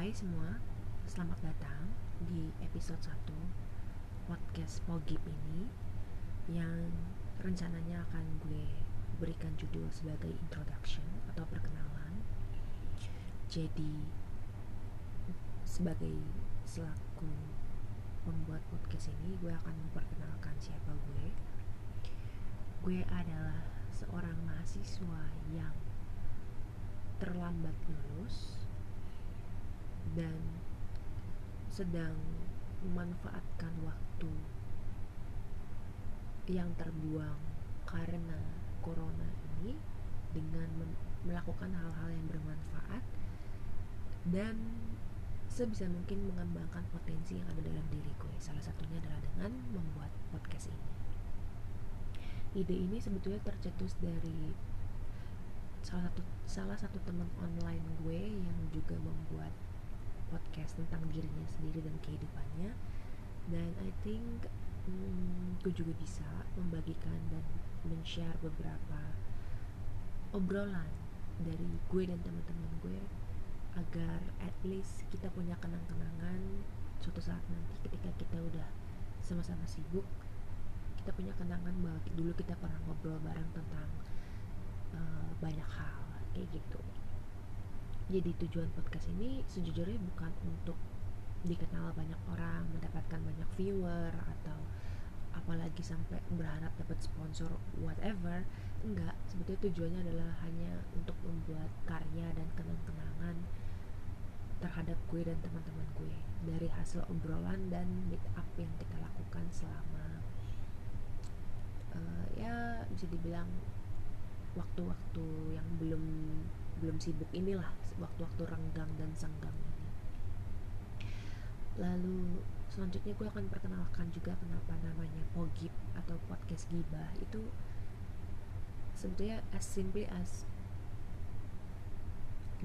Hai semua, selamat datang di episode 1 podcast Pogip ini yang rencananya akan gue berikan judul sebagai introduction atau perkenalan. Jadi sebagai selaku pembuat podcast ini gue akan memperkenalkan siapa gue. Gue adalah seorang mahasiswa yang terlambat lulus dan sedang memanfaatkan waktu yang terbuang karena corona ini dengan melakukan hal-hal yang bermanfaat dan sebisa mungkin mengembangkan potensi yang ada dalam diri gue. Salah satunya adalah dengan membuat podcast ini. Ide ini sebetulnya tercetus dari salah satu salah satu teman online gue yang juga membuat podcast tentang dirinya sendiri dan kehidupannya. Dan I think hmm, gue juga bisa membagikan dan men-share beberapa obrolan dari gue dan teman-teman gue agar at least kita punya kenang-kenangan suatu saat nanti ketika kita udah sama-sama sibuk kita punya kenangan bahwa dulu kita pernah ngobrol bareng tentang uh, banyak hal kayak gitu jadi tujuan podcast ini sejujurnya bukan untuk dikenal banyak orang mendapatkan banyak viewer atau apalagi sampai berharap dapat sponsor whatever. Enggak sebetulnya tujuannya adalah hanya untuk membuat karya dan kenang-kenangan terhadap gue dan teman-teman gue. Dari hasil obrolan dan meet up yang kita lakukan selama uh, ya bisa dibilang waktu-waktu yang belum belum sibuk inilah waktu-waktu renggang dan senggang ini. Lalu selanjutnya gue akan perkenalkan juga kenapa namanya pogip atau podcast gibah. Itu sebetulnya as simply as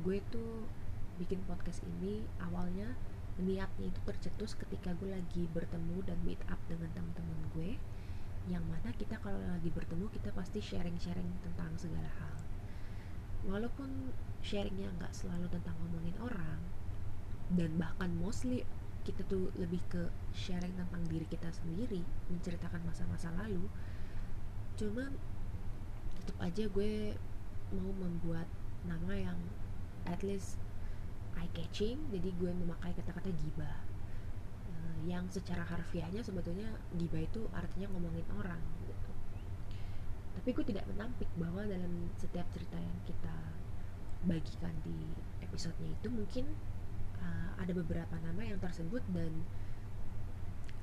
gue tuh bikin podcast ini awalnya niatnya itu tercetus ketika gue lagi bertemu dan meet up dengan teman-teman gue yang mana kita kalau lagi bertemu kita pasti sharing-sharing tentang segala hal walaupun sharingnya nggak selalu tentang ngomongin orang dan bahkan mostly kita tuh lebih ke sharing tentang diri kita sendiri menceritakan masa-masa lalu cuman tetap aja gue mau membuat nama yang at least eye catching jadi gue memakai kata-kata gibah. Uh, yang secara harfiahnya sebetulnya gibah itu artinya ngomongin orang tapi gue tidak menampik bahwa dalam setiap cerita yang kita bagikan di episodenya itu mungkin uh, ada beberapa nama yang tersebut dan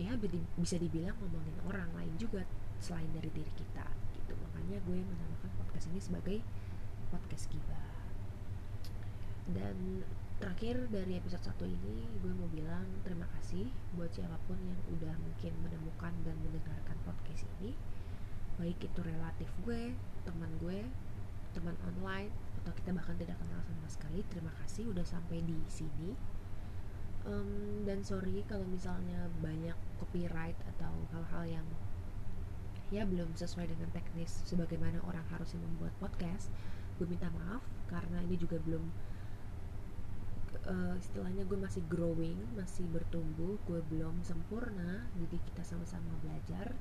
ya bisa dibilang ngomongin orang lain juga selain dari diri kita gitu. Makanya gue menamakan podcast ini sebagai podcast gibah dan terakhir dari episode satu ini gue mau bilang terima kasih buat siapa pun yang udah mungkin menemukan dan mendengarkan podcast ini baik itu relatif gue teman gue teman online atau kita bahkan tidak kenal sama sekali terima kasih udah sampai di sini. Um, dan sorry kalau misalnya banyak copyright atau hal-hal yang ya belum sesuai dengan teknis sebagaimana orang harusnya membuat podcast gue minta maaf karena ini juga belum uh, istilahnya gue masih growing masih bertumbuh gue belum sempurna jadi kita sama-sama belajar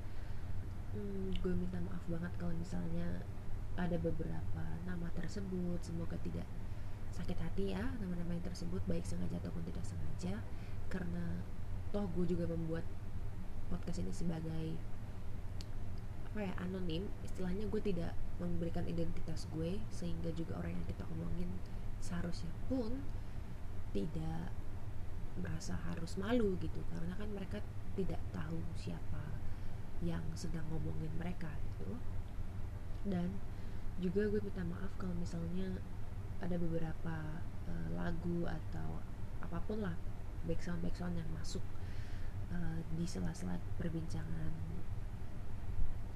hmm, gue minta maaf banget kalau misalnya ada beberapa nama tersebut. Semoga tidak sakit hati ya nama-nama yang tersebut baik sengaja ataupun tidak sengaja. Karena toh gue juga membuat podcast ini sebagai apa ya anonim. Istilahnya gue tidak memberikan identitas gue sehingga juga orang yang kita omongin seharusnya pun tidak merasa harus malu gitu. Karena kan mereka tidak tahu siapa yang sedang ngomongin mereka gitu. Dan juga gue minta maaf kalau misalnya ada beberapa uh, lagu atau apa pun lah background background yang masuk uh, di sela-sela perbincangan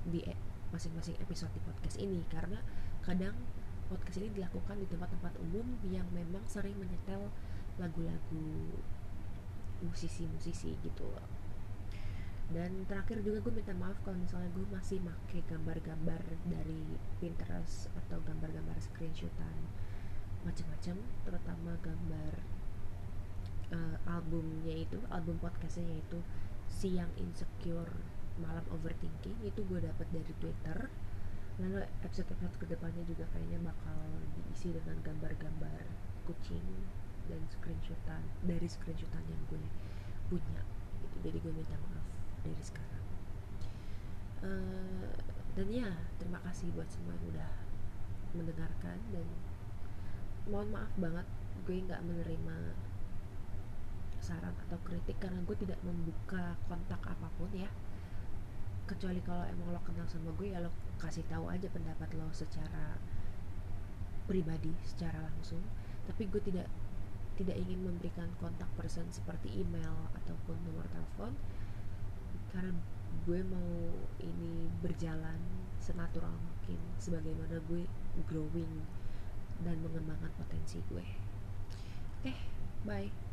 di e masing-masing episode di podcast ini. Karena kadang podcast ini dilakukan di tempat-tempat umum yang memang sering menyetel lagu-lagu musisi-musisi gitu dan terakhir juga gue minta maaf kalau misalnya gue masih make gambar-gambar dari Pinterest atau gambar-gambar screenshotan macam-macam terutama gambar albumnya itu album podcastnya itu siang insecure malam overthinking itu gue dapat dari twitter. Lalu episode episode ke depannya juga kayaknya bakal diisi dengan gambar-gambar kucing dan screenshotan dari screenshotan yang gue punya. Gitu jadi gue minta maaf dari sekarang? Uh, dan ya terima kasih buat semua yang udah mendengarkan dan mohon maaf banget gue nggak menerima saran atau kritik karena gue tidak membuka kontak apa pun ya. Kecuali kalau emang lo kenal sama gue ya lo kasih tahu aja pendapat lo secara pribadi secara langsung. Tapi gue tidak tidak ingin memberikan kontak person seperti email ataupun nomor telepon karena gue mau ini berjalan senatural mungkin sebagaimana gue growing dan mengembangkan potensi gue. Oke okay, bye